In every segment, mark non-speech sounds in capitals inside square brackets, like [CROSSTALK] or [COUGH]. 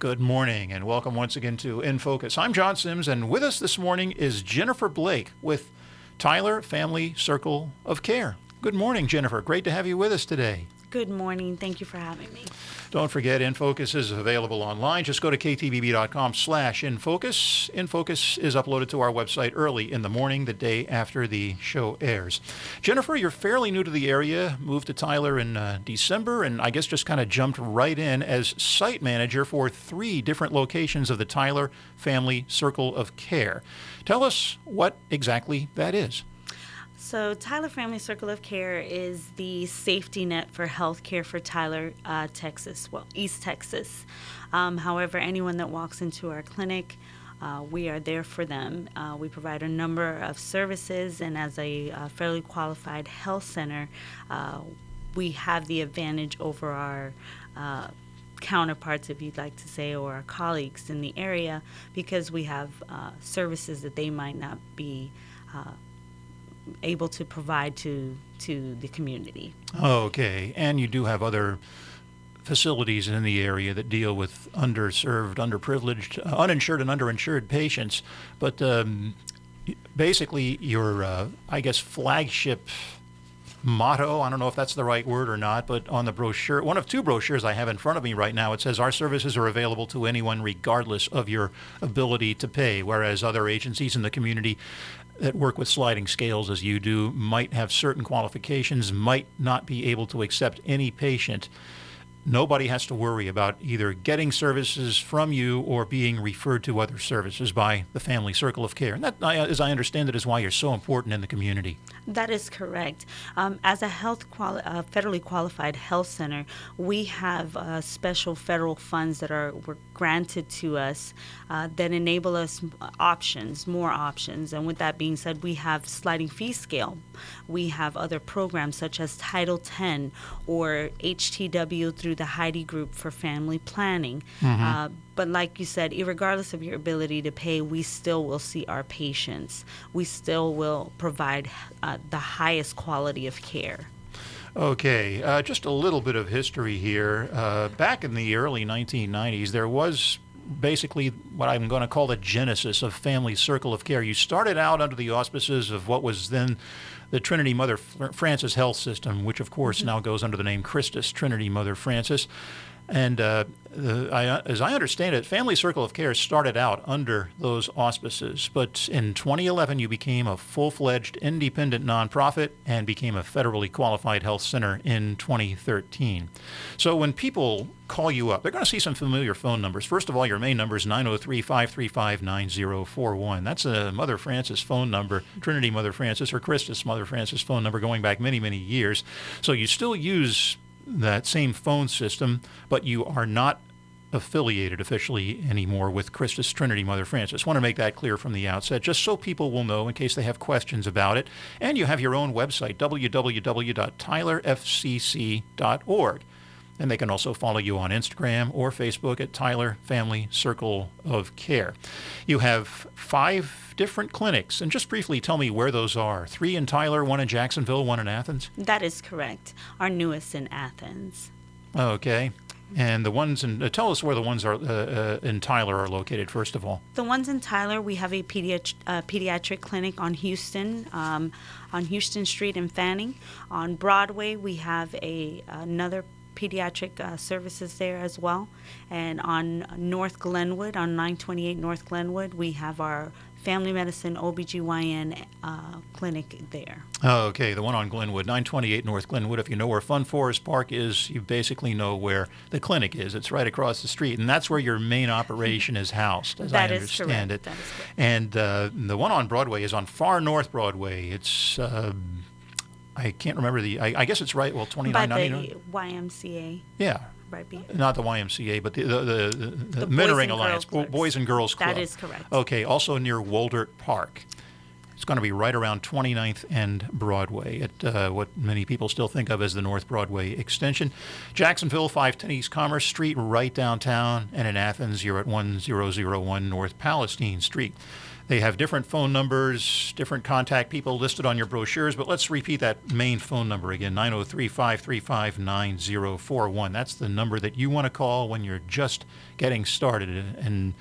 Good morning and welcome once again to In Focus. I'm John Sims and with us this morning is Jennifer Blake with Tyler Family Circle of Care. Good morning, Jennifer. Great to have you with us today. Good morning. Thank you for having me. Don't forget, InFocus is available online. Just go to ktbb.com slash InFocus. InFocus is uploaded to our website early in the morning, the day after the show airs. Jennifer, you're fairly new to the area, moved to Tyler in uh, December, and I guess just kind of jumped right in as site manager for three different locations of the Tyler Family Circle of Care. Tell us what exactly that is. So, Tyler Family Circle of Care is the safety net for healthcare for Tyler, uh, Texas, well, East Texas. Um, however, anyone that walks into our clinic, uh, we are there for them. Uh, we provide a number of services, and as a uh, fairly qualified health center, uh, we have the advantage over our uh, counterparts, if you'd like to say, or our colleagues in the area because we have services that they might not be able to provide to to the community. Okay, and you do have other facilities in the area that deal with underserved, underprivileged, uh, uninsured, and underinsured patients. But um, basically, your uh, I guess flagship motto. I don't know if that's the right word or not, but on the brochure, one of two brochures I have in front of me right now, it says our services are available to anyone regardless of your ability to pay, whereas other agencies in the community that work with sliding scales as you do might have certain qualifications, might not be able to accept any patient. Nobody has to worry about either getting services from you or being referred to other services by the family circle of care. And that, as I understand it, is why you're so important in the community. That is correct. Um, as a health quali- uh, federally qualified health center, we have uh, special federal funds that are were granted to us uh, that enable us options, more options. And with that being said, we have sliding fee scale. We have other programs such as Title 10 or HTW through the Heidi Group for Family Planning. Mm-hmm uh, but like you said, regardless of your ability to pay, we still will see our patients. We still will provide uh, the highest quality of care. Okay, uh, just a little bit of history here. Uh, back in the early 1990s, there was basically what I'm going to call the genesis of Family Circle of Care. You started out under the auspices of what was then the Trinity Mother Frances Health System, which of course mm-hmm. now goes under the name Christus Trinity Mother Frances. And uh, I, as I understand it, Family Circle of Care started out under those auspices, but in 2011 you became a full-fledged independent nonprofit and became a federally qualified health center in 2013. So when people call you up, they're going to see some familiar phone numbers. First of all, your main number is 903-535-9041. That's a Mother Frances phone number, Trinity Mother Frances or Christus Mother Frances phone number going back many, many years. So you still use that same phone system, but you are not affiliated officially anymore with Christus Trinity Mother Frances. Want to make that clear from the outset, just so people will know in case they have questions about it. And you have your own website, www.tylerfcc.org. And they can also follow you on Instagram or Facebook at Tyler Family Circle of Care. You have five different clinics. And just briefly tell me where those are three in Tyler, one in Jacksonville, one in Athens? That is correct. Our newest in Athens. Okay. And the ones in, uh, tell us where the ones are uh, uh, in Tyler are located, first of all. The ones in Tyler, we have a pediat- uh, pediatric clinic on Houston, um, on Houston Street in Fanning. On Broadway, we have a another pediatric uh, services there as well. And on North Glenwood, on 928 North Glenwood, we have our family medicine OBGYN uh, clinic there. Oh, okay, the one on Glenwood, 928 North Glenwood. If you know where Fun Forest Park is, you basically know where the clinic is. It's right across the street, and that's where your main operation is housed, as that I understand it. That is correct. And uh, the one on Broadway is on far North Broadway. It's uh, I can't remember the. I, I, guess it's right. Well, twenty nine ninety nine. By the YMCA. Yeah. Right. Not the YMCA, but the the, the, the, the Mentoring Alliance, Boys and Girls Club. That is correct. Okay. Also near Woldert Park. It's going to be right around 29th and Broadway at uh, what many people still think of as the North Broadway extension. Jacksonville, 510 East Commerce Street, right downtown. And in Athens, you're at 1001 North Palestine Street. They have different phone numbers, different contact people listed on your brochures, but let's repeat that main phone number again 903 535 9041. That's the number that you want to call when you're just getting started and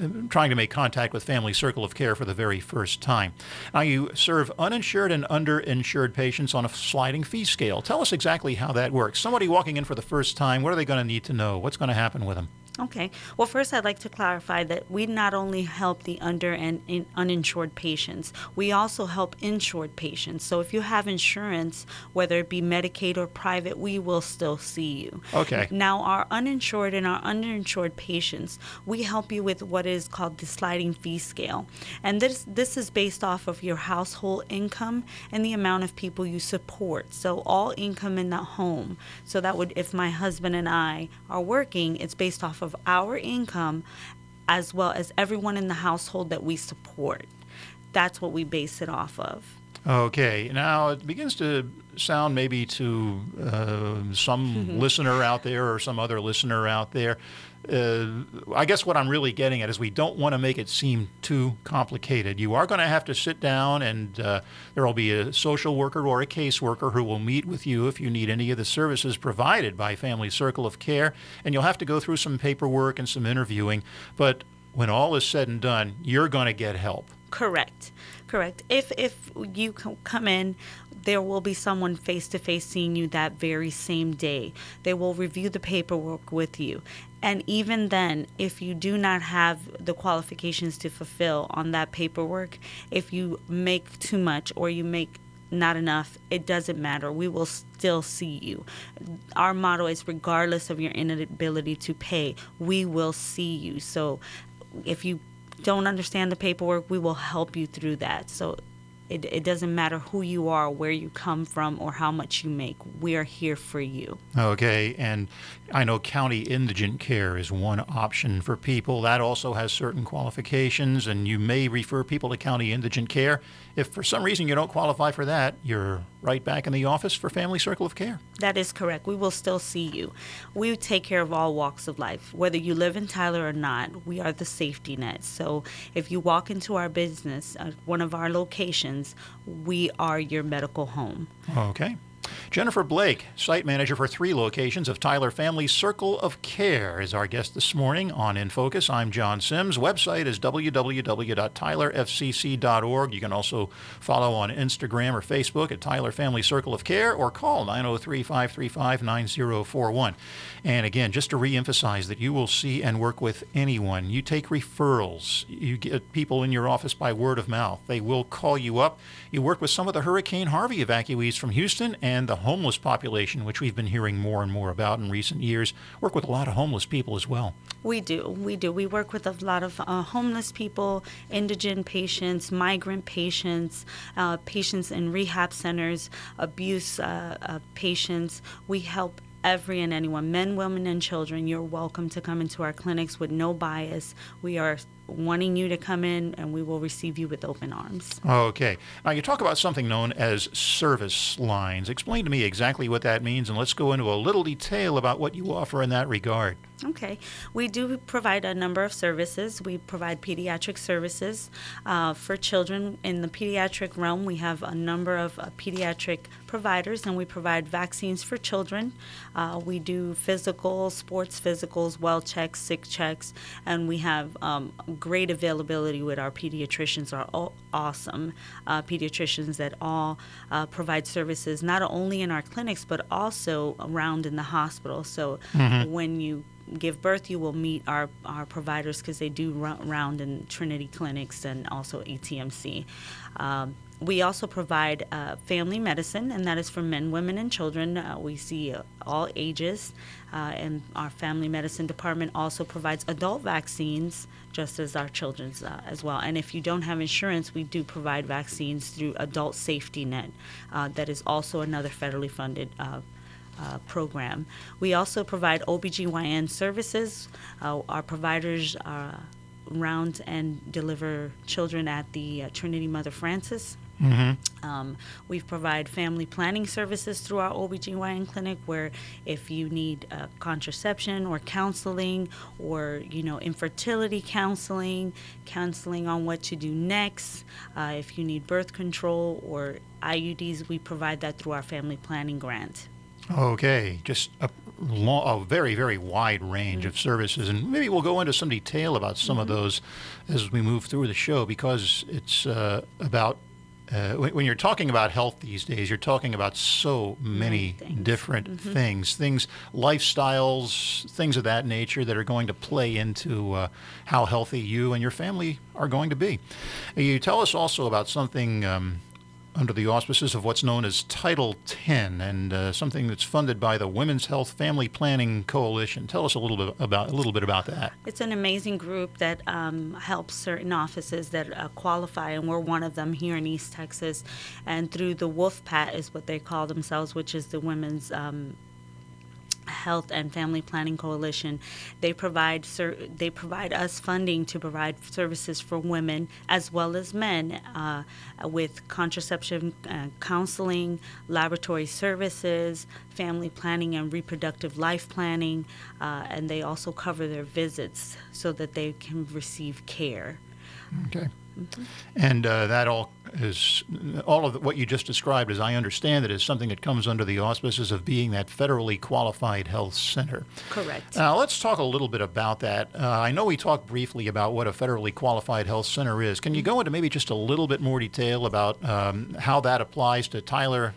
uh, trying to make contact with Family Circle of Care for the very first time. Now, you serve uninsured and underinsured patients on a sliding fee scale. Tell us exactly how that works. Somebody walking in for the first time, what are they going to need to know? What's going to happen with them? Okay. Well, first, I'd like to clarify that we not only help the under and uninsured patients, we also help insured patients. So if you have insurance, whether it be Medicaid or private, we will still see you. Okay. Now, our uninsured and our underinsured patients, we help you with what is called the sliding fee scale. And this, this is based off of your household income and the amount of people you support. So all income in the home. So that would, if my husband and I are working, it's based off of our income as well as everyone in the household that we support. That's what we base it off of. Okay, now it begins to sound maybe to uh, some listener out there or some other listener out there uh, I guess what I'm really getting at is we don't want to make it seem too complicated. You are going to have to sit down, and uh, there will be a social worker or a caseworker who will meet with you if you need any of the services provided by Family Circle of Care, and you'll have to go through some paperwork and some interviewing. But when all is said and done, you're going to get help. Correct. Correct. If if you come in, there will be someone face to face seeing you that very same day. They will review the paperwork with you. And even then, if you do not have the qualifications to fulfill on that paperwork, if you make too much or you make not enough, it doesn't matter. We will still see you. Our motto is regardless of your inability to pay, we will see you. So if you don't understand the paperwork, we will help you through that. So it, it doesn't matter who you are, where you come from, or how much you make. We are here for you. Okay, and I know county indigent care is one option for people. That also has certain qualifications, and you may refer people to county indigent care. If for some reason you don't qualify for that, you're right back in the office for Family Circle of Care. That is correct. We will still see you. We take care of all walks of life. Whether you live in Tyler or not, we are the safety net. So if you walk into our business, uh, one of our locations, we are your medical home. Okay. Jennifer Blake, site manager for three locations of Tyler Family Circle of Care, is our guest this morning on In Focus. I'm John Sims. Website is www.tylerfcc.org. You can also follow on Instagram or Facebook at Tyler Family Circle of Care or call 903 535 9041. And again, just to reemphasize that you will see and work with anyone. You take referrals, you get people in your office by word of mouth. They will call you up. You work with some of the Hurricane Harvey evacuees from Houston and the homeless population, which we've been hearing more and more about in recent years. Work with a lot of homeless people as well. We do. We do. We work with a lot of uh, homeless people, indigent patients, migrant patients, uh, patients in rehab centers, abuse uh, uh patients. We help every and anyone, men, women, and children. You're welcome to come into our clinics with no bias. We are wanting you to come in and we will receive you with open arms. Okay. Now, you talk about something known as service lines. Explain to me exactly what that means and let's go into a little detail about what you offer in that regard. Okay. We do provide a number of services. We provide pediatric services uh, for children. In the pediatric realm, we have a number of uh, pediatric providers, and we provide vaccines for children. Uh, we do physical, sports physicals, well checks, sick checks, and we have um, great availability with our pediatricians. Are all awesome uh, pediatricians that all uh, provide services not only in our clinics but also around in the hospital. So mm-hmm. when you give birth, you will meet our, our providers because they do round in Trinity clinics and also ETMC. Um, we also provide uh, family medicine, and that is for men, women, and children. Uh, we see all ages, uh, and our family medicine department also provides adult vaccines, just as our children's uh, as well. And if you don't have insurance, we do provide vaccines through Adult Safety Net, uh, that is also another federally funded uh, program. We also provide OBGYN services. Uh, our providers round and deliver children at the uh, Trinity Mother Frances. Mm-hmm. Um, we provide family planning services through our OBGYN clinic where if you need uh, contraception or counseling or, you know, infertility counseling, counseling on what to do next, uh, if you need birth control or IUDs, we provide that through our family planning grant. Okay, just a, long, a very, very wide range Mm-hmm. of services, and maybe we'll go into some detail about some of those as we move through the show because it's uh, about. Uh, when, when you're talking about health these days, you're talking about so many things. different things, things, lifestyles, things of that nature that are going to play into uh, how healthy you and your family are going to be. You tell us also about something um, under the auspices of what's known as Title 10 and uh, something that's funded by the Women's Health Family Planning Coalition. Tell us a little bit about a little bit about that. It's an amazing group that um, helps certain offices that uh, qualify, and we're one of them here in East Texas. And through the WOLFPAT is what they call themselves, which is the Women's um, Health and Family Planning Coalition. They provide ser- they provide us funding to provide services for women as well as men uh, with contraception uh, counseling, laboratory services, family planning and reproductive life planning, uh, and they also cover their visits so that they can receive care. Okay. And uh, that all is all of what you just described, as I understand it, is something that comes under the auspices of being that federally qualified health center. Correct. Now, let's talk a little bit about that. Uh, I know we talked briefly about what a federally qualified health center is. Can you go into maybe just a little bit more detail about um, how that applies to Tyler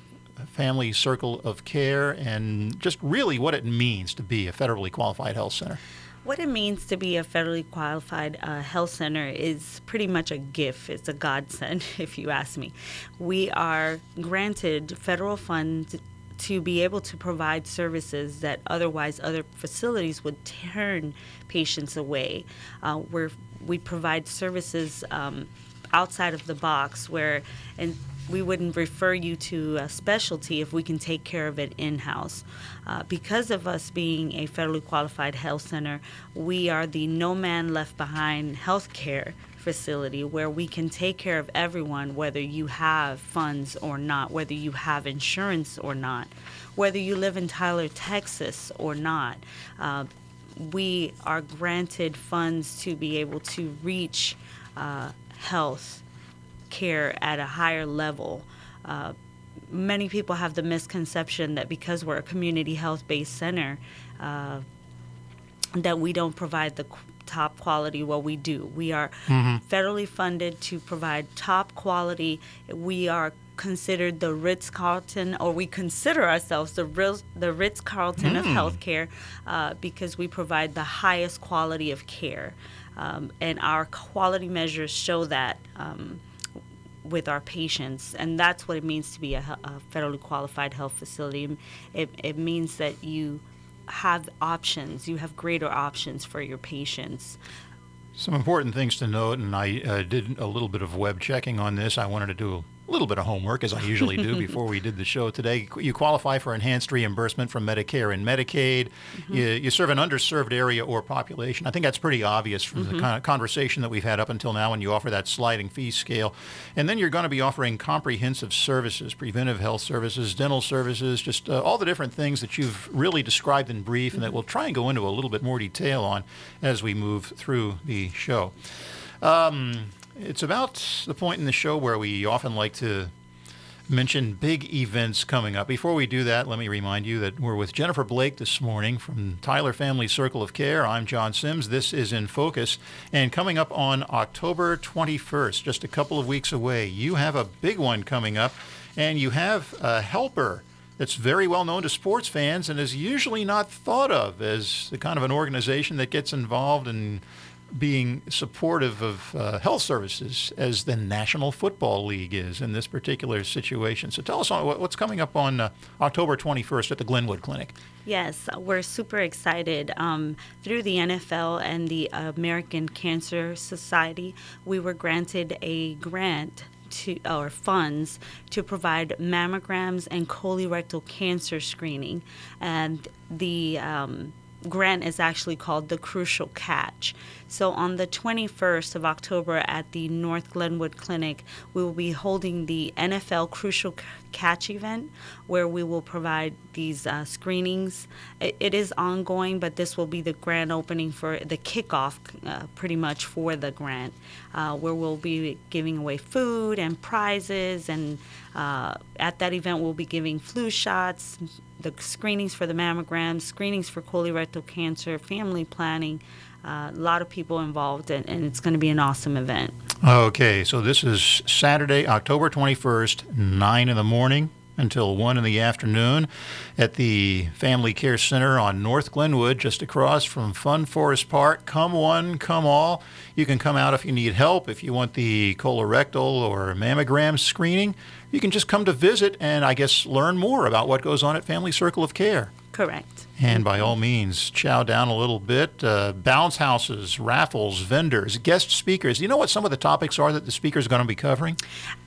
Family Circle of Care and just really what it means to be a federally qualified health center? What it means to be a federally qualified uh, health center is pretty much a gift. It's a godsend, [LAUGHS] if you ask me. We are granted federal funds to be able to provide services that otherwise other facilities would turn patients away. Uh, where we provide services um, outside of the box, where and we wouldn't refer you to a specialty if we can take care of it in house. Uh, because of us being a federally qualified health center, we are the no man left behind healthcare facility where we can take care of everyone, whether you have funds or not, whether you have insurance or not, whether you live in Tyler, Texas or not. Uh, we are granted funds to be able to reach uh, health care at a higher level. Uh, many people have the misconception that because we're a community health based center, uh, that we don't provide the qu- top quality. Well, we do. We are federally funded to provide top quality. We are considered the Ritz Carlton, or we consider ourselves the real, the Ritz Carlton of healthcare uh, because we provide the highest quality of care. Um, and our quality measures show that. Um, with our patients, and that's what it means to be a, a federally qualified health facility. It, it means that you have options, you have greater options for your patients. Some important things to note, and I uh, did a little bit of web checking on this. I wanted to do a little bit of homework, as I usually do [LAUGHS] before we did the show today. You qualify for enhanced reimbursement from Medicare and Medicaid. You, you serve an underserved area or population. I think that's pretty obvious from the kind of conversation that we've had up until now when you offer that sliding fee scale. And then you're going to be offering comprehensive services, preventive health services, dental services, just uh, all the different things that you've really described in brief and that we'll try and go into a little bit more detail on as we move through the show. Um, it's about the point in the show where we often like to mention big events coming up. Before we do that, let me remind you that we're with Jennifer Blake this morning from Tyler Family Circle of Care. I'm John Sims. This is In Focus. And coming up on October 21st, just a couple of weeks away, you have a big one coming up, and you have a helper that's very well known to sports fans and is usually not thought of as the kind of an organization that gets involved in being supportive of uh, health services as the National Football League is in this particular situation. So tell us on what's coming up on uh, October 21st at the Glenwood Clinic. Yes, we're super excited. Um, through the NFL and the American Cancer Society, we were granted a grant to our funds to provide mammograms and colorectal cancer screening, and the um, grant is actually called the Crucial Catch. So on the 21st of October at the North Glenwood Clinic, we will be holding the NFL Crucial Catch event where we will provide these uh, screenings. It, it is ongoing, but this will be the grand opening for the kickoff, uh, pretty much for the grant, uh, where we'll be giving away food and prizes. And uh, at that event, we'll be giving flu shots, the screenings for the mammograms, screenings for colorectal cancer, family planning. A lot of people involved, and, and it's going to be an awesome event. Okay, so this is Saturday, October 21st, 9 in the morning until 1 in the afternoon at the Family Care Center on North Glenwood, just across from Fun Forest Park. Come one, come all. You can come out if you need help, if you want the colorectal or mammogram screening. You can just come to visit and, I guess, learn more about what goes on at Family Circle of Care. Correct. And by all means, chow down a little bit. Uh, bounce houses, raffles, vendors, guest speakers. You know what some of the topics are that the speakers are going to be covering?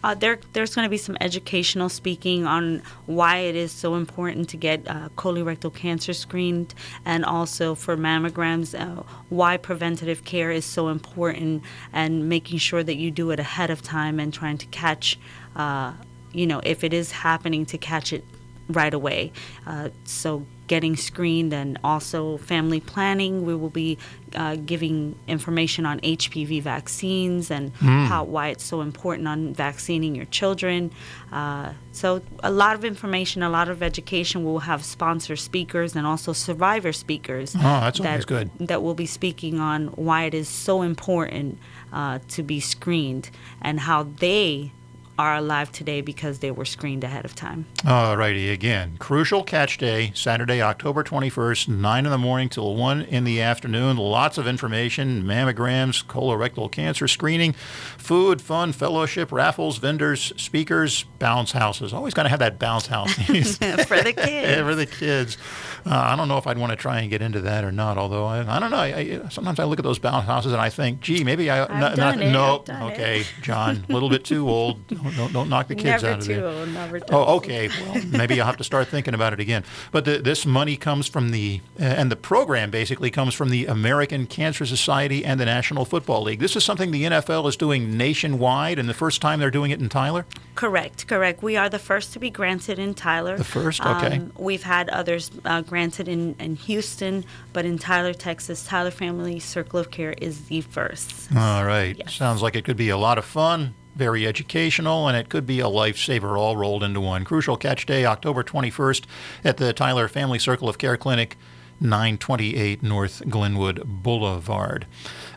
Uh, there, there's going to be some educational speaking on why it is so important to get uh, colorectal cancer screened, and also for mammograms, uh, why preventative care is so important, and making sure that you do it ahead of time and trying to catch, uh, you know, if it is happening, to catch it right away. Uh, so getting screened and also family planning. We will be uh, giving information on HPV vaccines and Hmm. how why it's so important on vaccinating your children. Uh, so a lot of information, a lot of education. We'll have sponsor speakers and also survivor speakers. Oh, that's that, good. That will be speaking on why it is so important uh, to be screened and how they are alive today because they were screened ahead of time. All righty, again, Crucial Catch Day, Saturday, October 21st, 9 in the morning till 1 in the afternoon. Lots of information, mammograms, colorectal cancer screening, food, fun, fellowship, raffles, vendors, speakers, bounce houses. Always got to have that bounce house. [LAUGHS] for the [LAUGHS] kids. for the kids. Uh, I don't know if I'd want to try and get into that or not. Although I, I don't know. I, I, sometimes I look at those bounce houses and I think, gee, maybe I. I've done it, no, done it. okay, John, a little bit too old. [LAUGHS] Don't, don't, knock the kids never out of too there. old, never too Oh, okay. Well, maybe I'll have to start thinking about it again. But the, this money comes from the, uh, and the program basically comes from the American Cancer Society and the National Football League. This is something the NFL is doing nationwide, and the first time they're doing it in Tyler. Correct, correct. We are the first to be granted in Tyler. The first? Okay. Um, we've had others uh, granted in, in Houston, but in Tyler, Texas, Tyler Family Circle of Care is the first. All right. Yes. Sounds like it could be a lot of fun, very educational, and it could be a lifesaver all rolled into one. Crucial Catch Day, October 21st at the Tyler Family Circle of Care Clinic, 928 North Glenwood Boulevard.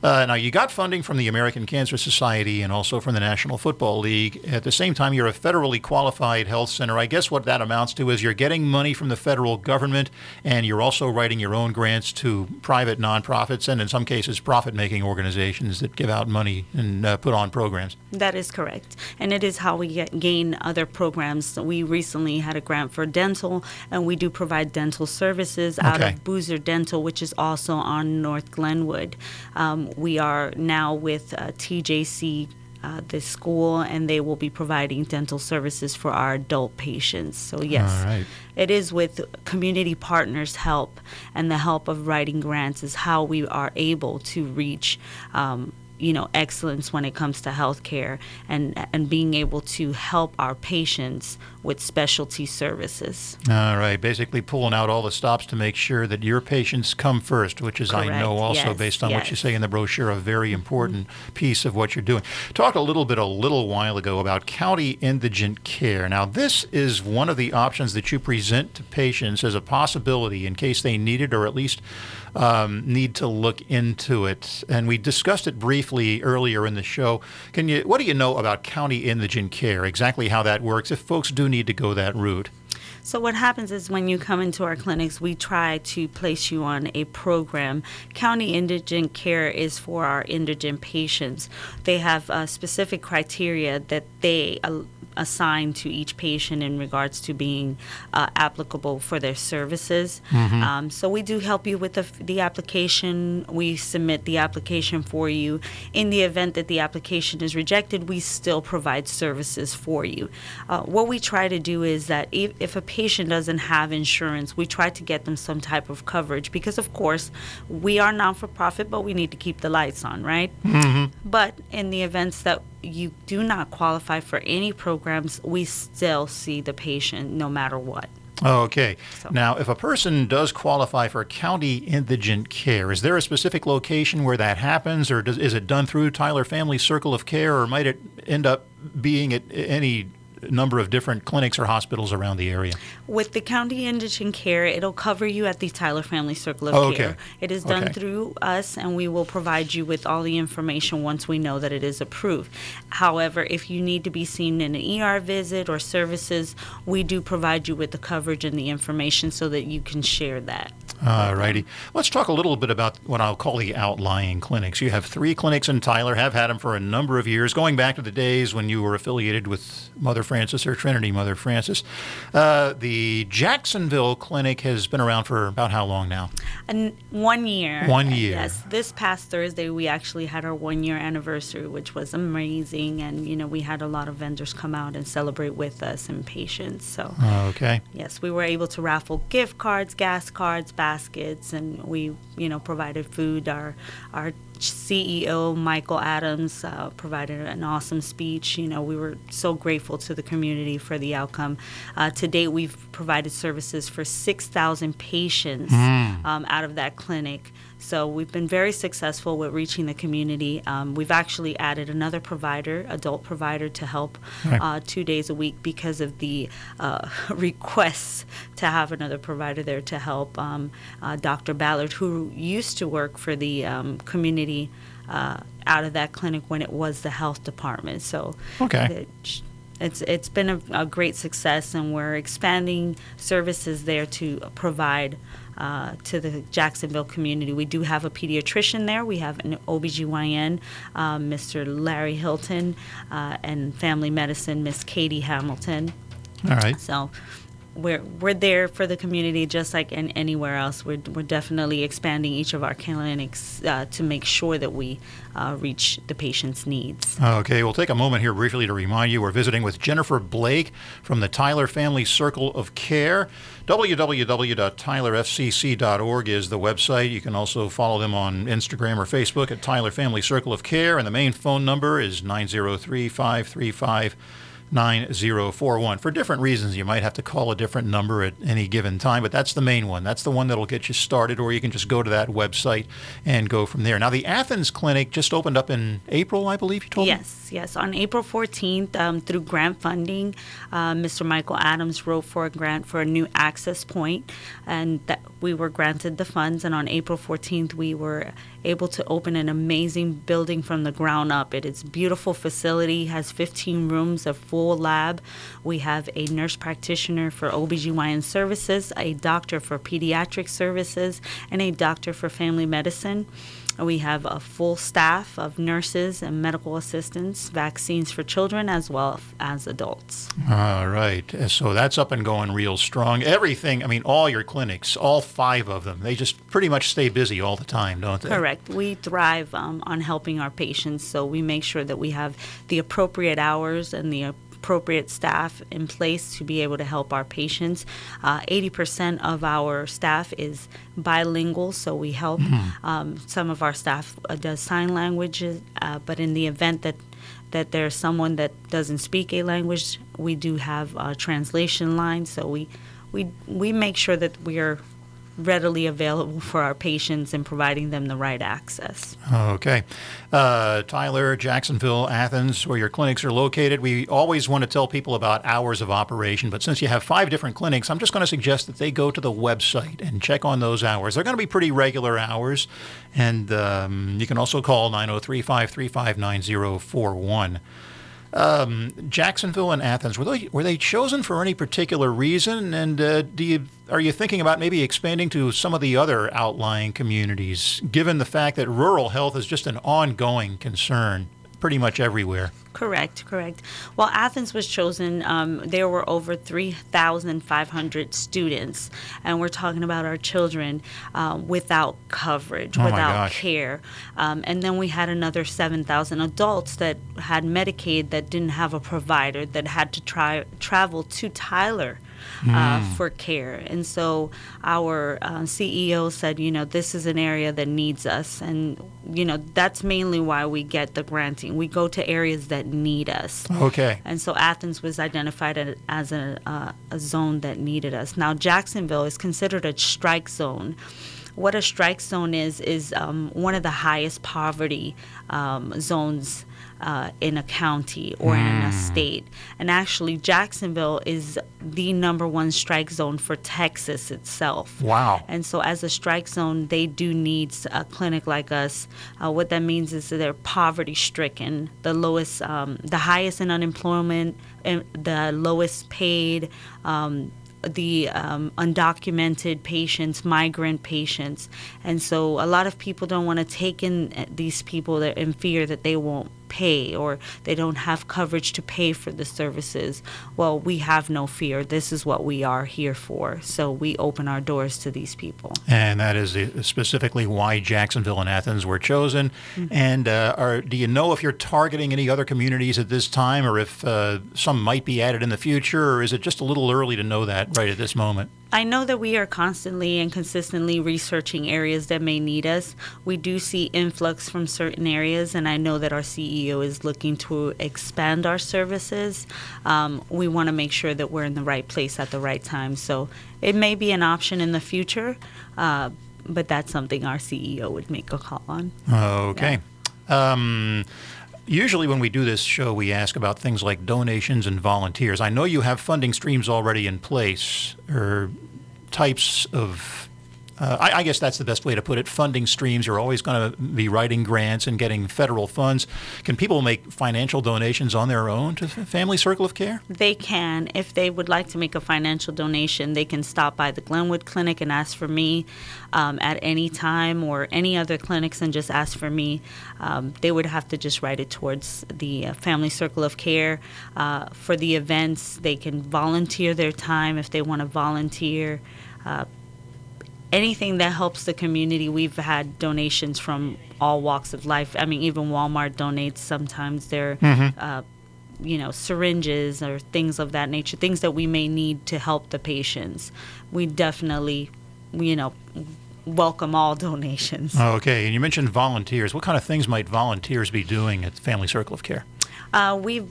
Uh, now, you got funding from the American Cancer Society and also from the National Football League. At the same time, you're a federally qualified health center. I guess what that amounts to is you're getting money from the federal government and you're also writing your own grants to private nonprofits and, in some cases, profit making organizations that give out money and uh, put on programs. That is correct. And it is how we get, gain other programs. We recently had a grant for dental, and we do provide dental services out Okay. of Boozer Dental, which is also on North Glenwood. Um, we are now with uh, TJC. Uh, the school and they will be providing dental services for our adult patients. So yes, right. it is with community partners' help and the help of writing grants is how we are able to reach, um, you know, excellence when it comes to healthcare and and being able to help our patients with specialty services. All right, basically pulling out all the stops to make sure that your patients come first, which is, I know, also Yes, based on what you say in the brochure, a very mm-hmm. important piece of what you're doing. Talked a little bit a little while ago about county indigent care. Now, this is one of the options that you present to patients as a possibility in case they need it or at least um, need to look into it. And we discussed it briefly earlier in the show. Can you? What do you know about county indigent care? Exactly how that works? If folks do need to go that route. So what happens is when you come into our clinics, we try to place you on a program. County indigent care is for our indigent patients. They have uh, specific criteria that they uh, assign to each patient in regards to being uh, applicable for their services. Um, so we do help you with the, the application. We submit the application for you. In the event that the application is rejected, we still provide services for you. Uh, what we try to do is that if, if a patient doesn't have insurance, we try to get them some type of coverage because, of course, we are non for profit, but we need to keep the lights on, right? Mm-hmm. But in the events that you do not qualify for any programs, we still see the patient no matter what. Okay. So- Now, if a person does qualify for county indigent care, is there a specific location where that happens, or does, is it done through Tyler Family Circle of Care, or might it end up being at any number of different clinics or hospitals around the area? With the county indigent care, it'll cover you at the Tyler Family Circle of Oh, okay. Care. It is done Okay. through us, and we will provide you with all the information once we know that it is approved. However, if you need to be seen in an ER visit or services, we do provide you with the coverage and the information so that you can share that. All righty. Let's talk a little bit about what I'll call the outlying clinics. You have three clinics in Tyler, have had them for a number of years, going back to the days when you were affiliated with Mother Frances or Trinity Mother Frances. Uh, the Jacksonville Clinic has been around for about how long now? And one year. One year. Yes. This past Thursday, we actually had our one year anniversary, which was amazing. And, you know, we had a lot of vendors come out and celebrate with us and patients. So, Okay. yes, we were able to raffle gift cards, gas cards, baskets, and we, you know, provided food. Our, our CEO, Michael Adams, uh, provided an awesome speech. You know, we were so grateful to the community for the outcome. Uh, to date, we've provided services for 6,000 patients um, out of that clinic. So we've been very successful with reaching the community. Um, we've actually added another provider, adult provider, to help Right. uh, two days a week because of the uh, [LAUGHS] requests to have another provider there to help. Um, uh, Dr. Ballard, who used to work for the um, community uh, out of that clinic when it was the health department. So Okay. it- it's it's been a, a great success, and we're expanding services there to provide uh, to the Jacksonville community. We do have a pediatrician there. We have an OBGYN, um, Mr. Larry Hilton, uh, and family medicine, Miss Katie Hamilton. All right. So we're we're there for the community just like in anywhere else. We're we're definitely expanding each of our clinics uh, to make sure that we uh, reach the patient's needs. Okay, we'll take a moment here briefly to remind you we're visiting with Jennifer Blake from the Tyler Family Circle of Care. www.tylerfcc.org is the website. You can also follow them on Instagram or Facebook at Tyler Family Circle of Care, and the main phone number is 903 535 9041. For different reasons, you might have to call a different number at any given time, but that's the main one. That's the one that'll get you started, or you can just go to that website and go from there. Now, the Athens Clinic just opened up in April, I believe you told me? Yes, yes. On April 14th, um, through grant funding, uh, Mr. Michael Adams wrote for a grant for a new access point, and that we were granted the funds. And on April 14th, we were able to open an amazing building from the ground up. It is beautiful facility, has 15 rooms, a full lab. We have a nurse practitioner for OBGYN services, a doctor for pediatric services, and a doctor for family medicine. We have a full staff of nurses and medical assistants, vaccines for children as well as adults. All right. So that's up and going real strong. Everything, I mean, all your clinics, all five of them, they just pretty much stay busy all the time, don't they? Correct. We thrive um, on helping our patients, so we make sure that we have the appropriate hours and the appropriate staff in place to be able to help our patients. Uh, 80% of our staff is bilingual, so we help. Um, some of our staff uh, does sign languages, uh, but in the event that that there's someone that doesn't speak a language, we do have a translation line. So we we we make sure that we are readily available for our patients and providing them the right access. Okay. Uh, Tyler, Jacksonville, Athens, where your clinics are located. We always want to tell people about hours of operation, but since you have five different clinics, I'm just going to suggest that they go to the website and check on those hours. They're going to be pretty regular hours, and um, you can also call 903 535 9041. Um, Jacksonville and Athens were they were they chosen for any particular reason? And uh, do you are you thinking about maybe expanding to some of the other outlying communities, given the fact that rural health is just an ongoing concern pretty much everywhere? Correct, correct. Well, Athens was chosen. Um, there were over 3,500 students, and we're talking about our children uh, without coverage, Oh without care. Um, and then we had another 7,000 adults that had Medicaid that didn't have a provider that had to try travel to Tyler uh, for care. And so our uh, CEO said, you know, this is an area that needs us. And, you know, that's mainly why we get the granting. We go to areas that need us. Okay. And so Athens was identified as a, uh, a zone that needed us. Now, Jacksonville is considered a strike zone what a strike zone is is um, one of the highest poverty um, zones uh, in a county or mm. in a hmm. state. And actually, Jacksonville is the number one strike zone for Texas itself. Wow. And so, as a strike zone, they do need a clinic like us. Uh, what that means is that they're poverty stricken, the lowest, um, the highest in unemployment, and the lowest paid. Um, the um, undocumented patients, migrant patients. And so a lot of people don't want to take in uh, these people in fear that they won't pay or they don't have coverage to pay for the services. Well, we have no fear. This is what we are here for. So we open our doors to these people. And that is specifically why Jacksonville and Athens were chosen. Mm-hmm. And uh, are, do you know if you're targeting any other communities at this time or if uh, some might be added in the future, or is it just a little early to know that right at this moment? I know that we are constantly and consistently researching areas that may need us. We do see influx from certain areas, and I know that our CEO is looking to expand our services. Um, we want to make sure that we're in the right place at the right time. So it may be an option in the future, uh, but that's something our CEO would make a call on. Okay. Yeah. Um, Usually, when we do this show, we ask about things like donations and volunteers. I know you have funding streams already in place, or types of uh, I, I, guess that's the best way to put it. Funding streams are always going to be writing grants and getting federal funds. Can people make financial donations on their own to Family Circle of Care? They can. If they would like to make a financial donation, they can stop by the Glenwood Clinic and ask for me um, at any time or any other clinics and just ask for me. Um, they would have to just write it towards the uh, Family Circle of Care. Uh, for the events, they can volunteer their time if they want to volunteer. Uh, anything that helps the community. We've had donations from all walks of life. I mean, even Walmart donates sometimes their, mm-hmm. uh, you know, syringes or things of that nature, things that we may need to help the patients. We definitely, you know, welcome all [LAUGHS] donations. Okay, and you mentioned volunteers. What kind of things might volunteers be doing at Family Circle of Care? Uh, we've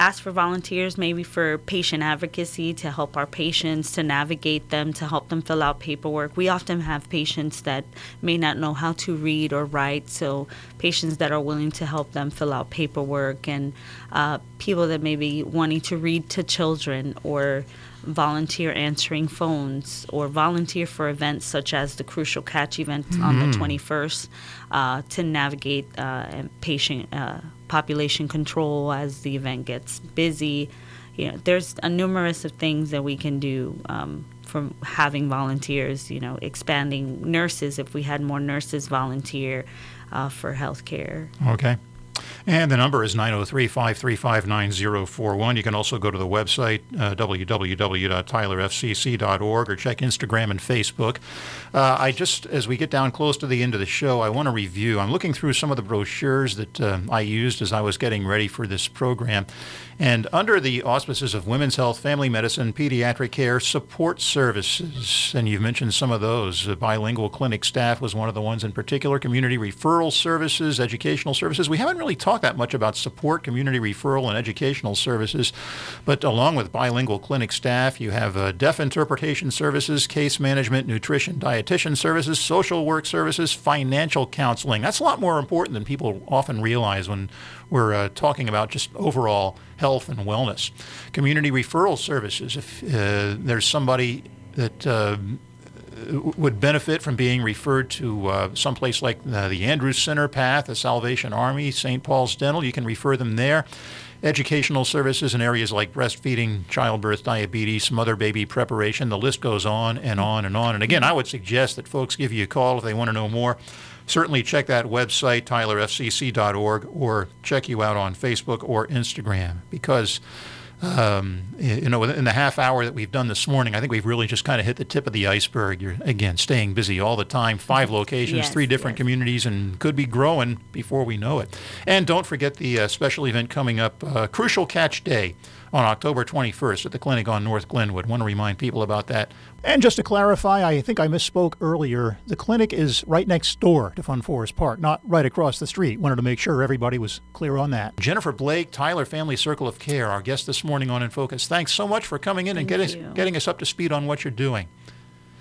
ask for volunteers maybe for patient advocacy to help our patients to navigate them to help them fill out paperwork we often have patients that may not know how to read or write so patients that are willing to help them fill out paperwork and uh, people that may be wanting to read to children or volunteer answering phones or volunteer for events such as the Crucial Catch event mm-hmm. on the 21st uh, to navigate uh, patient uh, population control as the event gets busy. You know, there's a numerous of things that we can do um, from having volunteers. You know, expanding nurses if we had more nurses volunteer uh, for healthcare. Okay. And the number is 903 535 9041. You can also go to the website, uh, www.tylerfcc.org, or check Instagram and Facebook. Uh, I just, as we get down close to the end of the show, I want to review. I'm looking through some of the brochures that uh, I used as I was getting ready for this program. And under the auspices of women's health, family medicine, pediatric care, support services, and you've mentioned some of those. Uh, bilingual clinic staff was one of the ones in particular, community referral services, educational services. We haven't really talked that much about support, community referral, and educational services, but along with bilingual clinic staff, you have uh, deaf interpretation services, case management, nutrition, dietitian services, social work services, financial counseling. That's a lot more important than people often realize when we're uh, talking about just overall health and wellness. Community referral services. If uh, there's somebody that uh, would benefit from being referred to uh, someplace like uh, the Andrews Center Path, the Salvation Army, St. Paul's Dental, you can refer them there. Educational services in areas like breastfeeding, childbirth, diabetes, mother baby preparation, the list goes on and on and on. And again, I would suggest that folks give you a call if they want to know more certainly check that website, tylerfcc.org, or check you out on Facebook or Instagram because um, you know, in the half hour that we've done this morning, I think we've really just kind of hit the tip of the iceberg. You're again staying busy all the time, five [LAUGHS] locations, Yes, three different yes. communities, and could be growing before we know it. And don't forget the uh, special event coming up, uh, Crucial Catch Day, on October 21st at the clinic on North Glenwood. Want to remind people about that. And just to clarify, I think I misspoke earlier. The clinic is right next door to Fun Forest Park, not right across the street. Wanted to make sure everybody was clear on that. Jennifer Blake, Tyler Family Circle of Care, our guest this morning on In Focus. Thanks so much for coming in and Thank getting getting us up to speed on what you're doing.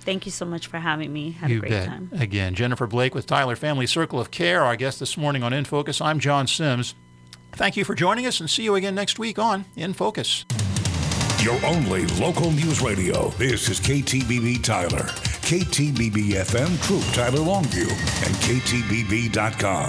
Thank you so much for having me. Had you a great bet. time. Again, Jennifer Blake with Tyler Family Circle of Care, our guest this morning on In Focus. I'm John Sims. Thank you for joining us and see you again next week on In Focus. Your only local news radio. This is KTBB Tyler. KTBB FM, True Tyler Longview, and KTBB.com.